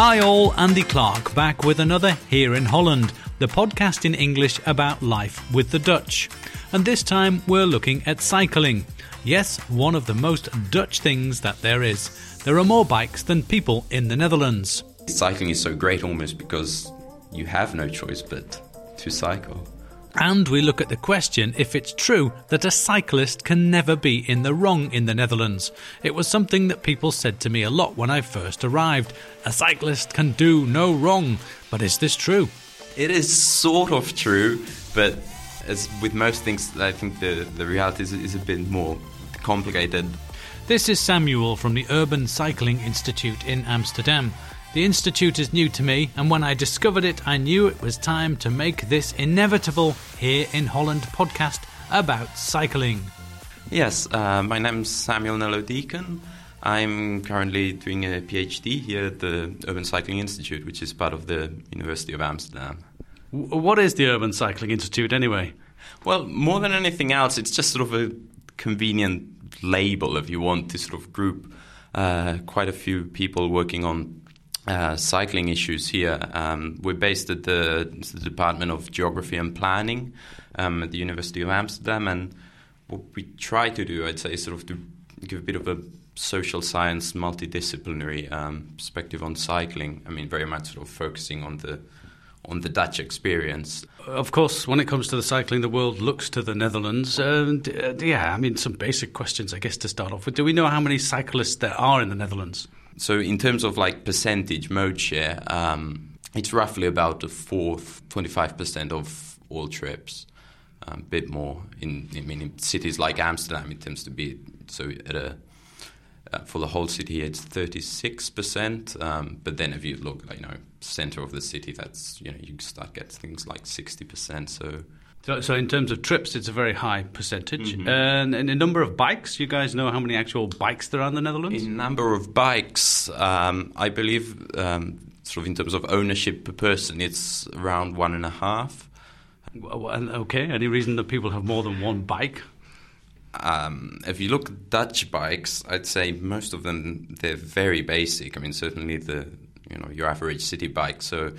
Hi all, Andy Clark back with another Here in Holland, the podcast in English about life with the Dutch. And this time we're looking at cycling. Yes, one of the most Dutch things that there is. There are more bikes than people in the Netherlands. Cycling is so great almost because you have no choice but to cycle. And we look at the question if it's true that a cyclist can never be in the wrong in the Netherlands. It was something that people said to me a lot when I first arrived. A cyclist can do no wrong. But is this true? It is sort of true, but as with most things, I think the, the reality is, is a bit more complicated. This is Samuel from the Urban Cycling Institute in Amsterdam. The Institute is new to me, and when I discovered it, I knew it was time to make this inevitable Here in Holland podcast about cycling. Yes, uh, my name is Samuel Nello Deakin. I'm currently doing a PhD here at the Urban Cycling Institute, which is part of the University of Amsterdam. What is the Urban Cycling Institute anyway? Well, more than anything else, it's just sort of a convenient label if you want to sort of group uh, quite a few people working on uh, cycling issues here. Um, we're based at the, the, Department of Geography and Planning um, at the University of Amsterdam, and what we try to do, I'd say, is sort of to give a bit of a social science, multidisciplinary um, perspective on cycling. I mean, very much sort of focusing on the on the Dutch experience. Of course, when it comes to the cycling, the world looks to the Netherlands. Uh, yeah, I mean, some basic questions, I guess, to start off with. Do we know how many cyclists there are in the Netherlands? So in terms of like percentage mode share, um, it's roughly about a fourth, 25% of all trips. A um, bit more in, I mean, in cities like Amsterdam, it tends to be so at a uh, for the whole city it's 36%. Um, but then if you look, you know, center of the city, that's you know you start get things like 60%. So so, so, in terms of trips, it's a very high percentage. Mm-hmm. And, and the number of bikes, you guys know how many actual bikes there are in the Netherlands? In number of bikes, um, I believe, um, sort of in terms of ownership per person, it's around one and a half. Okay, any reason that people have more than one bike? Um, if you look at Dutch bikes, I'd say most of them they're very basic. I mean, certainly the you know your average city bike. So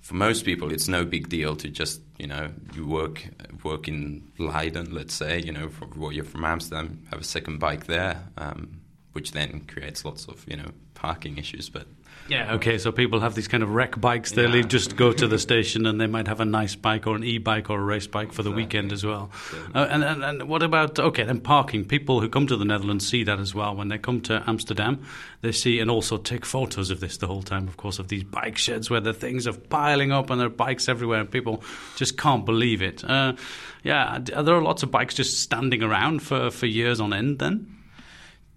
for most people, it's no big deal to just you know you work work in Leiden, let's say, you know, for, well, you're from Amsterdam, have a second bike there, um, which then creates lots of you know parking issues. But yeah, okay. So people have these kind of wreck bikes. They yeah. just go to the station and they might have a nice bike or an e-bike or a race bike for the exactly. weekend as well. Uh, and, and, and what about okay? Then parking. People who come to the Netherlands see that as well. When they come to Amsterdam, they see and also take photos of this the whole time. Of course, of these bike sheds where the things are piling up and there are bikes everywhere, and people just can't believe it. Uh, yeah, are there are lots of bikes just standing around for for years on end then?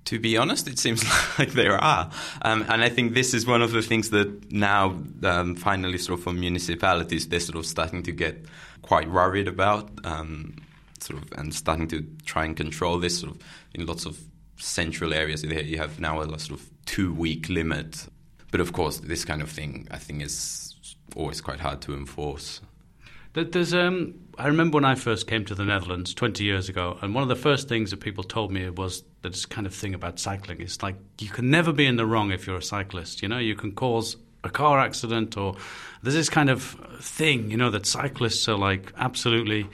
To be honest, it seems like there are. Um, and I think this is one of the things that now, um, finally, sort of for municipalities, they're sort of starting to get quite worried about, um, sort of, and starting to try and control this sort of in lots of central areas. You have now a sort of two week limit. But of course, this kind of thing, I think, is always quite hard to enforce. There's, um, I remember when I first came to the Netherlands 20 years ago, and one of the first things that people told me was this kind of thing about cycling. It's like you can never be in the wrong if you're a cyclist. You know, you can cause a car accident, or there's this kind of thing, you know, that cyclists are like absolutely,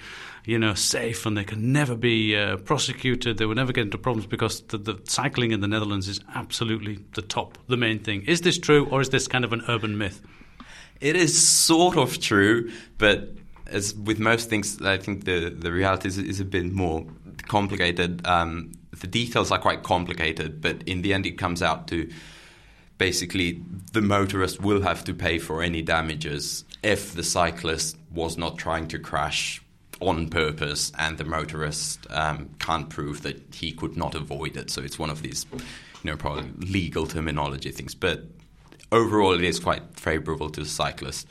you know, safe and they can never be uh, prosecuted. They will never get into problems because the, the cycling in the Netherlands is absolutely the top, the main thing. Is this true, or is this kind of an urban myth? It is sort of true, but as with most things, I think the the reality is, is a bit more complicated. Um, the details are quite complicated, but in the end, it comes out to basically the motorist will have to pay for any damages if the cyclist was not trying to crash on purpose and the motorist um, can't prove that he could not avoid it. So it's one of these, you know, probably legal terminology things. But overall, it is quite favourable to the cyclist.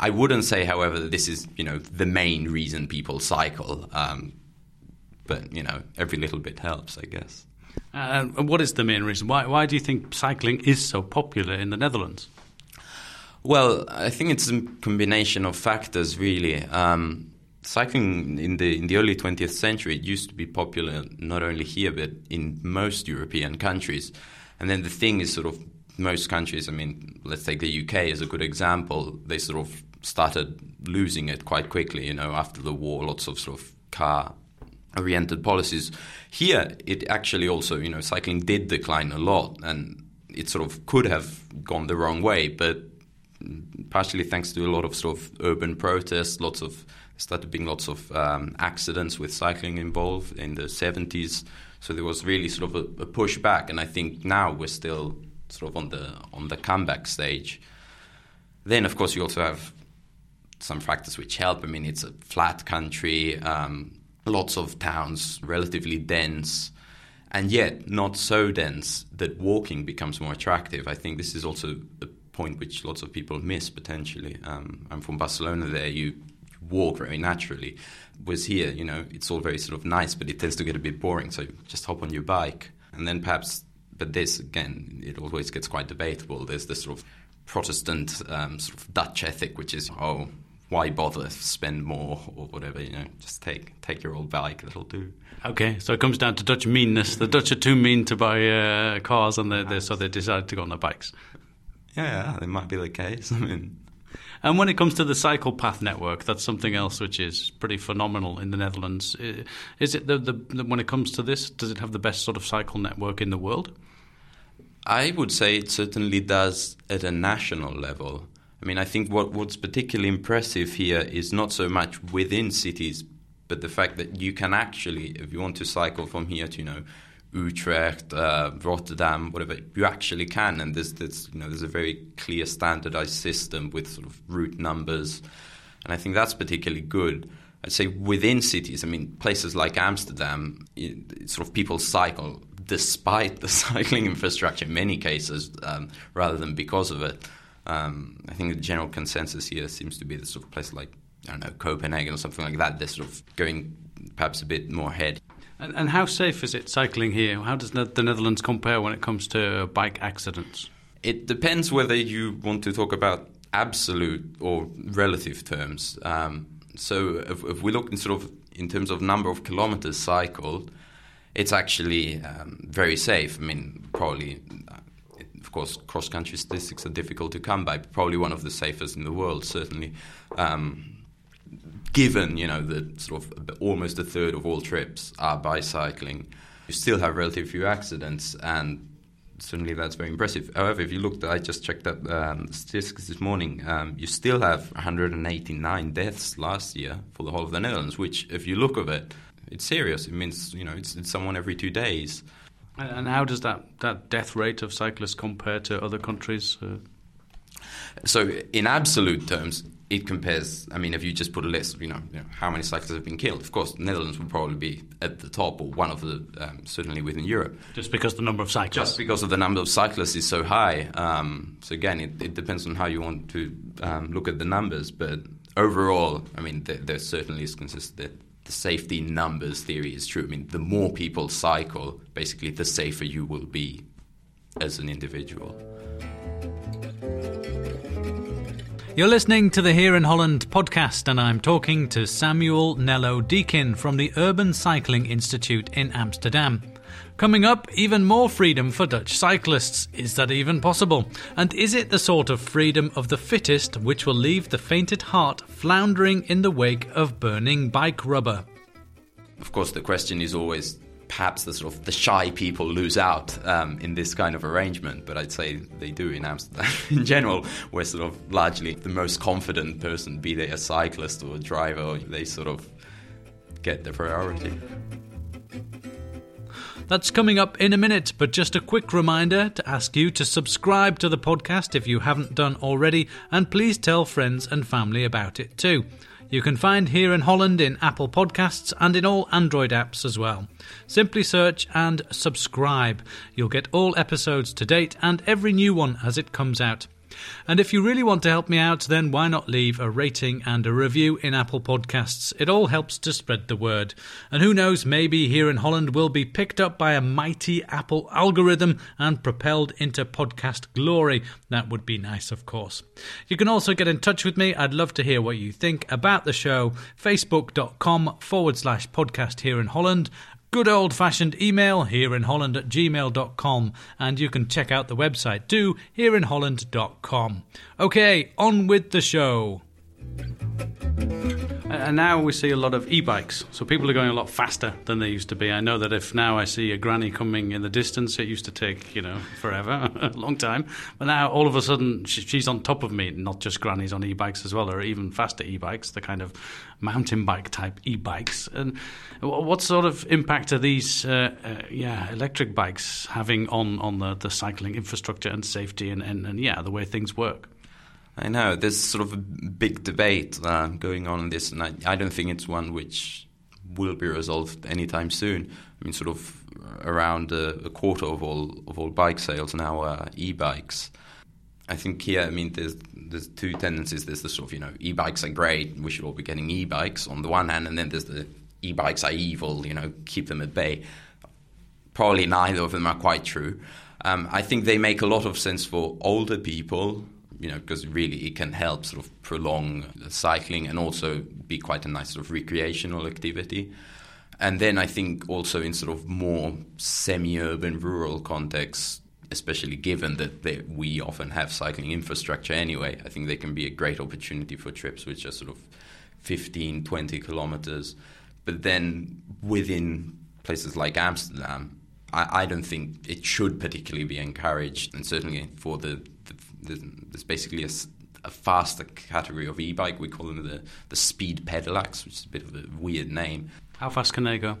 I wouldn't say, however, that this is you know the main reason people cycle. Um, but you know, every little bit helps, I guess. Uh, what is the main reason? Why, why do you think cycling is so popular in the Netherlands? Well, I think it's a combination of factors, really. Um, cycling in the in the early 20th century it used to be popular not only here but in most European countries. And then the thing is sort of most countries, I mean, let's take the UK as a good example, they sort of started losing it quite quickly, you know, after the war, lots of sort of car oriented policies. Here, it actually also, you know, cycling did decline a lot and it sort of could have gone the wrong way, but partially thanks to a lot of sort of urban protests, lots of started being lots of um, accidents with cycling involved in the 70s. So there was really sort of a, a pushback, and I think now we're still sort of on the on the comeback stage. Then, of course, you also have some factors which help. I mean, it's a flat country, um, lots of towns, relatively dense, and yet not so dense that walking becomes more attractive. I think this is also a point which lots of people miss potentially. Um, I'm from Barcelona. There, you walk very naturally. Whereas here, you know, it's all very sort of nice, but it tends to get a bit boring. So just hop on your bike, and then perhaps. But this again, it always gets quite debatable. There's this sort of Protestant um, sort of Dutch ethic, which is oh, why bother spend more or whatever? You know, just take take your old bike. That'll do. Okay, so it comes down to Dutch meanness. The Dutch are too mean to buy uh, cars, and they, so they decided to go on their bikes. Yeah, yeah, it might be the case. I mean, and when it comes to the cycle path network, that's something else which is pretty phenomenal in the Netherlands. Is it the, the, the, when it comes to this, does it have the best sort of cycle network in the world? I would say it certainly does at a national level. I mean, I think what, what's particularly impressive here is not so much within cities, but the fact that you can actually, if you want to cycle from here to, you know, Utrecht, uh, Rotterdam, whatever, you actually can. And there's, there's, you know, there's a very clear standardized system with sort of route numbers. And I think that's particularly good. I'd say within cities, I mean, places like Amsterdam, it, sort of people cycle despite the cycling infrastructure in many cases, um, rather than because of it. Um, I think the general consensus here seems to be the sort of place like, I don't know, Copenhagen or something like that. They're sort of going perhaps a bit more ahead. And, and how safe is it cycling here? How does the Netherlands compare when it comes to bike accidents? It depends whether you want to talk about absolute or relative terms. Um, so if, if, we look in sort of in terms of number of kilometers cycled, it's actually um, very safe. I mean, probably, of course, cross country statistics are difficult to come by. Probably one of the safest in the world, certainly. Um, given you know that sort of almost a third of all trips are bicycling, you still have relatively few accidents, and certainly that's very impressive. However, if you look, I just checked up um, statistics this morning. Um, you still have 189 deaths last year for the whole of the Netherlands, which, if you look at it, it's serious. It means you know it's, it's someone every two days. And how does that, that death rate of cyclists compare to other countries? Uh? So, in absolute terms, it compares. I mean, if you just put a list, you know, you know, how many cyclists have been killed. Of course, Netherlands would probably be at the top, or one of the um, certainly within Europe. Just because the number of cyclists. Just because of the number of cyclists is so high. Um, so again, it, it, depends on how you want to um, look at the numbers, but overall, I mean, there, there certainly is consistent. The safety numbers theory is true. I mean, the more people cycle, basically, the safer you will be as an individual. You're listening to the Here in Holland podcast, and I'm talking to Samuel Nello Deakin from the Urban Cycling Institute in Amsterdam. Coming up, even more freedom for Dutch cyclists. Is that even possible? And is it the sort of freedom of the fittest which will leave the fainted heart floundering in the wake of burning bike rubber? Of course, the question is always perhaps the sort of the shy people lose out um, in this kind of arrangement, but I'd say they do in Amsterdam in general. We're sort of largely the most confident person, be they a cyclist or a driver, they sort of get the priority. That's coming up in a minute, but just a quick reminder to ask you to subscribe to the podcast if you haven't done already, and please tell friends and family about it too. You can find Here in Holland in Apple Podcasts and in all Android apps as well. Simply search and subscribe. You'll get all episodes to date and every new one as it comes out. And if you really want to help me out, then why not leave a rating and a review in Apple Podcasts? It all helps to spread the word. And who knows, maybe here in Holland we'll be picked up by a mighty Apple algorithm and propelled into podcast glory. That would be nice, of course. You can also get in touch with me. I'd love to hear what you think about the show. Facebook.com forward slash podcast here in Holland good old fashioned email here in Holland at gmail.com. And you can check out the website too, hereinholland.com. Okay, on with the show. And now we see a lot of e-bikes, so people are going a lot faster than they used to be. I know that if now I see a granny coming in the distance, it used to take you know forever, a long time, but now all of a sudden she's on top of me. Not just grannies on e-bikes as well, or even faster e-bikes, the kind of mountain bike type e-bikes. And what sort of impact are these, uh, uh, yeah, electric bikes having on on the, the cycling infrastructure and safety and, and, and yeah, the way things work? I know there's sort of a big debate uh, going on in this, and I, I, don't think it's one which will be resolved anytime soon. I mean, sort of around a, a quarter of all of all bike sales now are e-bikes. I think here, I mean, there's there's two tendencies. There's the sort of you know e-bikes are great, we should all be getting e-bikes on the one hand, and then there's the e-bikes are evil, you know, keep them at bay. Probably neither of them are quite true. Um, I think they make a lot of sense for older people you know, because really it can help sort of prolong cycling and also be quite a nice sort of recreational activity. And then I think also in sort of more semi-urban rural contexts, especially given that they, we often have cycling infrastructure anyway, I think they can be a great opportunity for trips which are sort of 15, 20 kilometers. But then within places like Amsterdam, I, I don't think it should particularly be encouraged, and certainly for the there's basically a, a, faster category of e-bike. We call them the, the speed pedelecs, which is a bit of a weird name. How fast can they go?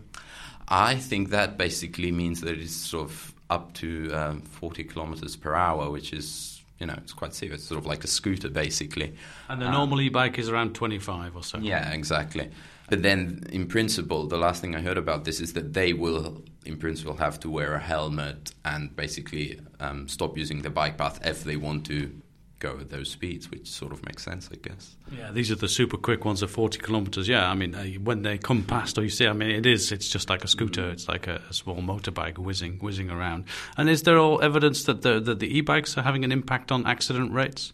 I think that basically means that it's sort of up to um, 40 kilometers per hour, which is you know it's quite serious. It's sort of like a scooter basically. And the um, normal e-bike is around 25 or so. Yeah, exactly. But then, in principle, the last thing I heard about this is that they will, in principle, have to wear a helmet and basically um, stop using the bike path if they want to go at those speeds, which sort of makes sense, I guess. Yeah, these are the super quick ones at 40 kilometers. Yeah, I mean, uh, when they come past, or you see, I mean, it is, it's just like a scooter. It's like a, a, small motorbike whizzing, whizzing around. And is there all evidence that the, that the e-bikes are having an impact on accident rates?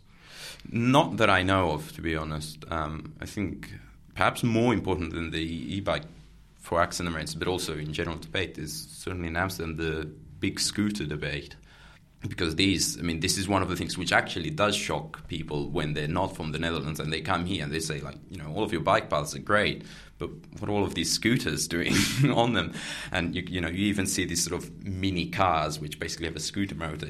Not that I know of, to be honest. Um, I think perhaps more important than the e-bike for accident but also in general debate, is certainly in Amsterdam the big scooter debate. Because these, I mean, this is one of the things which actually does shock people when they're not from the Netherlands and they come here and they say, like, you know, all of your bike paths are great, but what are all of these scooters doing on them? And you, you know, you even see these sort of mini cars which basically have a scooter motor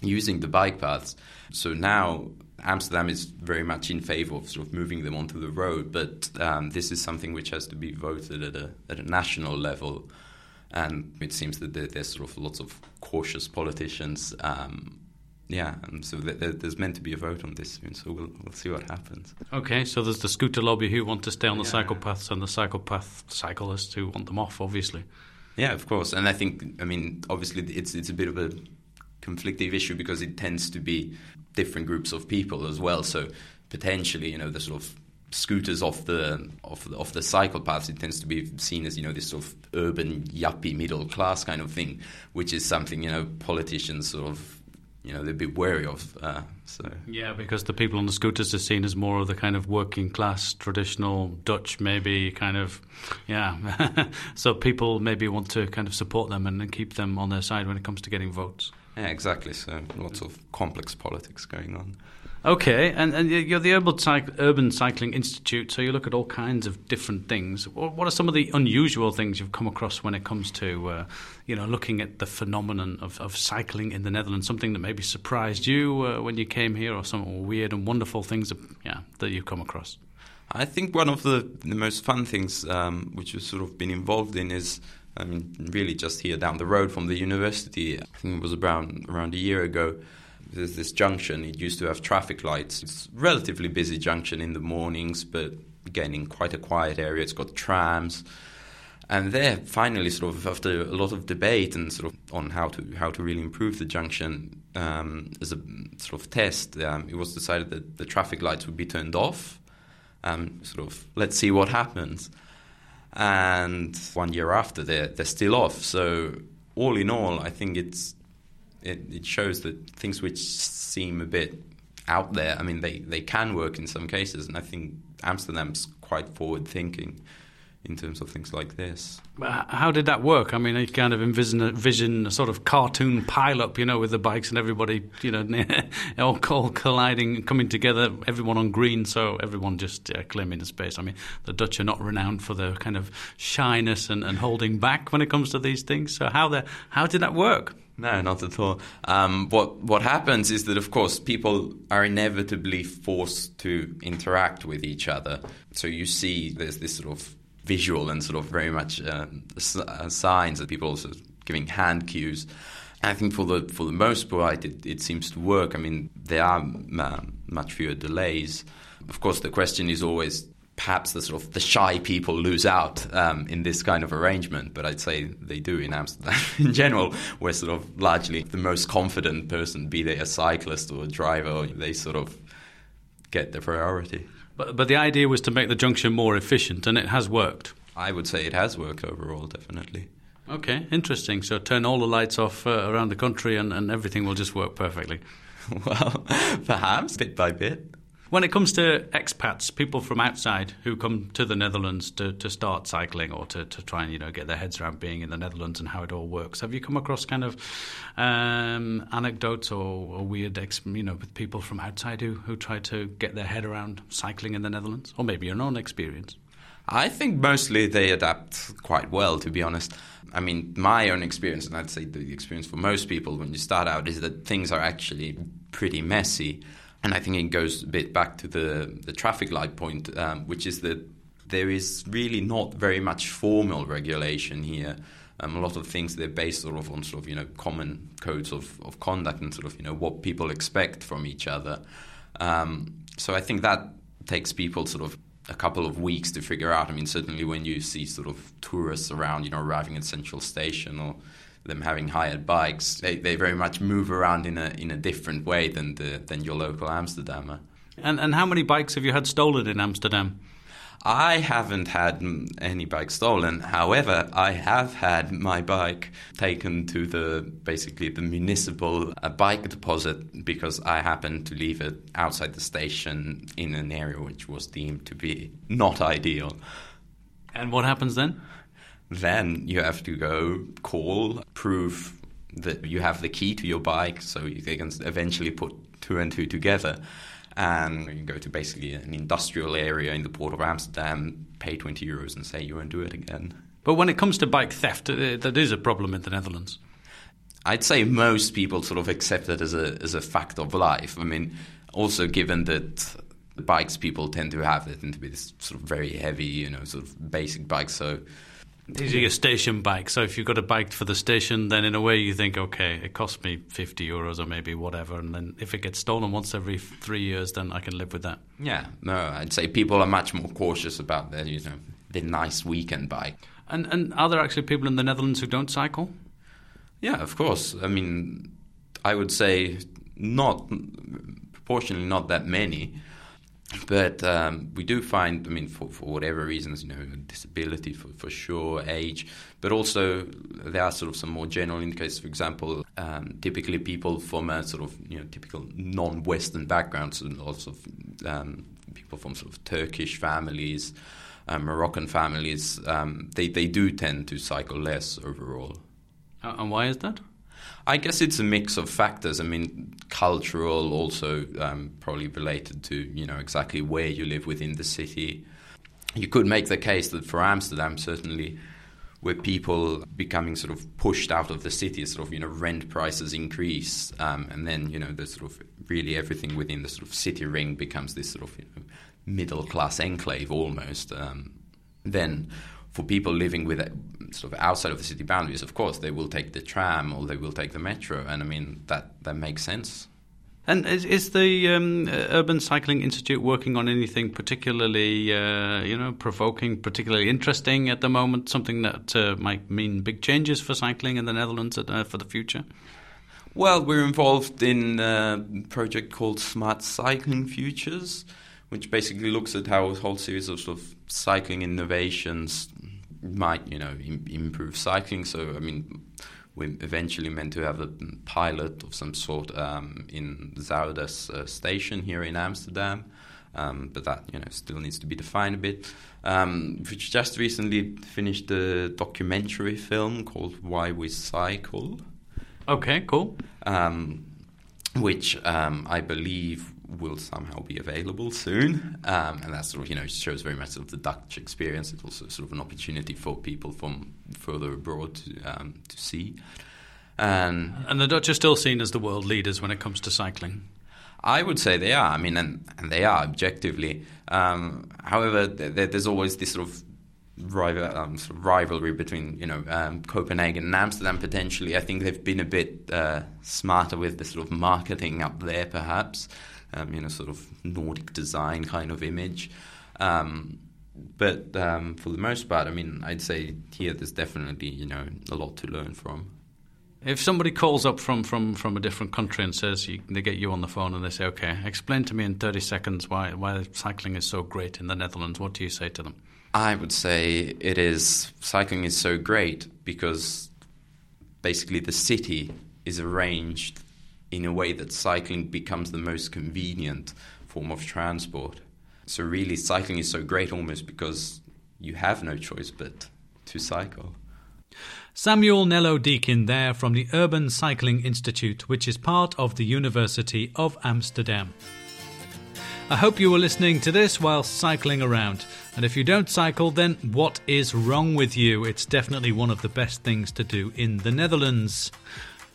using the bike paths. So now Amsterdam is very much in favor of sort of moving them onto the road, but um, this is something which has to be voted at a, at a national level. And it seems that there, there's sort of lots of cautious politicians. Um, yeah, and so there's meant to be a vote on this soon, so we'll, we'll see what happens. Okay, so there's the scooter lobby who want to stay on the yeah. cycle paths, and the cycle path cyclists who want them off, obviously. Yeah, of course, and I think, I mean, obviously, it's it's a bit of a conflictive issue because it tends to be different groups of people as well. So potentially, you know, the sort of scooters off the off the, off the cycle paths, it tends to be seen as you know this sort of urban yuppie middle class kind of thing, which is something you know politicians sort of you know they'd be wary of. Uh, so yeah, because the people on the scooters are seen as more of the kind of working class, traditional Dutch, maybe kind of yeah. so people maybe want to kind of support them and, and keep them on their side when it comes to getting votes. Yeah, exactly. So lots of complex politics going on. Okay, and, and you're the Urban, Urban Cycling Institute, so you look at all kinds of different things. What are some of the unusual things you've come across when it comes to, uh, you know, looking at the phenomenon of, of cycling in the Netherlands? Something that maybe surprised you uh, when you came here, or some weird and wonderful things, that, yeah, that you've come across? I think one of the, the most fun things um, which we've sort of been involved in is I mean, really just here down the road from the university. I think it was around around a year ago. There's this junction. It used to have traffic lights. It's relatively busy junction in the mornings, but again in quite a quiet area. It's got trams. And there, finally, sort of after a lot of debate and sort of on how to how to really improve the junction um, as a sort of test, um, it was decided that the traffic lights would be turned off. Um, sort of, let's see what happens and one year after they're they're still off. So all in all, I think it's it, it shows that things which seem a bit out there, I mean, they, they can work in some cases, and I think Amsterdam's quite forward thinking in terms of things like this. How did that work? I mean, you kind of envision a, vision a sort of cartoon pile-up, you know, with the bikes and everybody, you know, all, all colliding, coming together, everyone on green, so everyone just uh, claiming the space. I mean, the Dutch are not renowned for their kind of shyness and, and holding back when it comes to these things. So how the, how did that work? No, not at all. Um, what what happens is that, of course, people are inevitably forced to interact with each other. So you see, there's this sort of visual and sort of very much uh, uh signs that people also giving hand cues. And I think for the for the most part, it, it seems to work. I mean, there are uh, much fewer delays. Of course, the question is always perhaps the sort of the shy people lose out um, in this kind of arrangement, but I'd say they do in Amsterdam in general, where sort of largely the most confident person, be they a cyclist or a driver, they sort of get the priority. But, but the idea was to make the junction more efficient, and it has worked. I would say it has worked overall, definitely. Okay, interesting. So turn all the lights off uh, around the country, and, and everything will just work perfectly. well, perhaps bit by bit. When it comes to expats, people from outside who come to the Netherlands to, to start cycling or to, to try and you know get their heads around being in the Netherlands and how it all works, have you come across kind of um, anecdotes or, or weird ex, you know with people from outside who, who try to get their head around cycling in the Netherlands, or maybe your own experience? I think mostly they adapt quite well, to be honest. I mean, my own experience, and I'd say the experience for most people when you start out, is that things are actually pretty messy. And I think it goes a bit back to the, the traffic light point, um, which is that there is really not very much formal regulation here. Um, a lot of things they're based sort of on sort of you know common codes of, of conduct and sort of you know what people expect from each other. Um, so I think that takes people sort of a couple of weeks to figure out. I mean, certainly when you see sort of tourists around, you know, arriving at Central Station or them having hired bikes, they, they very much move around in a in a different way than the than your local Amsterdammer. And and how many bikes have you had stolen in Amsterdam? I haven't had any bike stolen. However, I have had my bike taken to the basically the municipal uh, bike deposit because I happened to leave it outside the station in an area which was deemed to be not ideal. And what happens then? Then you have to go call, prove that you have the key to your bike, so they can eventually put two and two together. And you go to basically an industrial area in the port of Amsterdam, pay 20 euros, and say you won't do it again. But when it comes to bike theft, uh, that is a problem in the Netherlands. I'd say most people sort of accept it as a as a fact of life. I mean, also given that the bikes people tend to have they tend to be this sort of very heavy, you know, sort of basic bikes. So these are your station bikes. So if you've got a bike for the station, then in a way you think, okay, it cost me 50 euros or maybe whatever. And then if it gets stolen once every three years, then I can live with that. Yeah, no, I'd say people are much more cautious about their, you know, the nice weekend bike. And, and are there actually people in the Netherlands who don't cycle? Yeah, of course. I mean, I would say not, proportionally not that many. But um, we do find, I mean, for, for whatever reasons, you know, disability for, for sure, age, but also there are sort of some more general indicators. For example, um, typically people from a sort of, you know, typical non-Western backgrounds, and lots of um, people from sort of Turkish families, uh, Moroccan families, um, they, they do tend to cycle less overall. Uh, and why is that? I guess it's a mix of factors. I mean, cultural, also um, probably related to you know exactly where you live within the city. You could make the case that for Amsterdam, certainly, where people becoming sort of pushed out of the city, sort of you know rent prices increase, um, and then you know the sort of really everything within the sort of city ring becomes this sort of you know, middle class enclave almost. Um, then for people living with sort of outside of the city boundaries, of course, they will take the tram or they will take the metro, and I mean that that makes sense. And is, is the um, Urban Cycling Institute working on anything particularly, uh, you know, provoking, particularly interesting at the moment? Something that uh, might mean big changes for cycling in the Netherlands at, uh, for the future? Well, we're involved in a project called Smart Cycling Futures, which basically looks at how a whole series of, sort of cycling innovations might you know Im- improve cycling. So I mean, we're eventually meant to have a pilot of some sort um, in Zuidas uh, station here in Amsterdam. Um, but that you know still needs to be defined a bit. Um, we just recently finished a documentary film called Why We Cycle. Okay, cool. Um, which um, I believe will somehow be available soon, um, and that sort of you know shows very much sort of the Dutch experience. It's also sort of an opportunity for people from further abroad to um, to see. And and the Dutch are still seen as the world leaders when it comes to cycling. I would say they are. I mean, and, and they are objectively. Um, however, th- there's always this sort of rival, um, sort of rivalry between you know um, Copenhagen and Amsterdam. Potentially, I think they've been a bit uh, smarter with the sort of marketing up there, perhaps. Um, you know, sort of Nordic design kind of image. Um, but um, for the most part, I mean, I'd say here there's definitely you know a lot to learn from. If somebody calls up from, from, from a different country and says you, they get you on the phone and they say, "Okay, explain to me in thirty seconds why why cycling is so great in the Netherlands," what do you say to them? I would say it is cycling is so great because basically the city is arranged in a way that cycling becomes the most convenient form of transport. So really, cycling is so great almost because you have no choice but to cycle. Samuel Nello Deakin there from the Urban Cycling Institute, which is part of the University of Amsterdam. I hope you were listening to this while cycling around. And if you don't cycle, then what is wrong with you? It's definitely one of the best things to do in the Netherlands.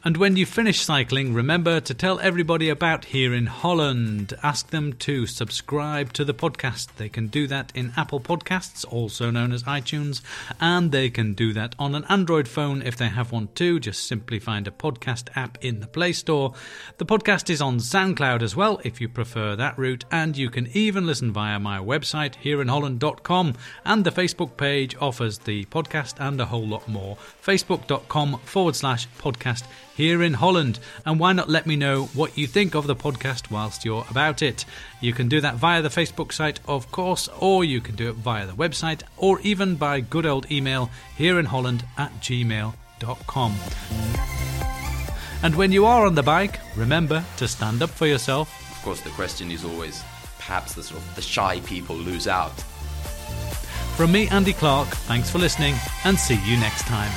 And when you finish cycling, remember to tell everybody about Here in Holland. Ask them to subscribe to the podcast. They can do that in Apple Podcasts, also known as iTunes, and they can do that on an Android phone if they have one too. Just simply find a podcast app in the Play Store. The podcast is on SoundCloud as well if you prefer that route, and you can even listen via my website, hereinholland.com, and the Facebook page offers the podcast and a whole lot more. Facebook.com forward slash podcast here in Holland. And why not let me know what you think of the podcast whilst you're about it? You can do that via the Facebook site, of course, or you can do it via the website, or even by good old email here in Holland at gmail.com. And when you are on the bike, remember to stand up for yourself. Of course, the question is always perhaps the sort of the shy people lose out. From me, Andy Clark, thanks for listening, and see you next time.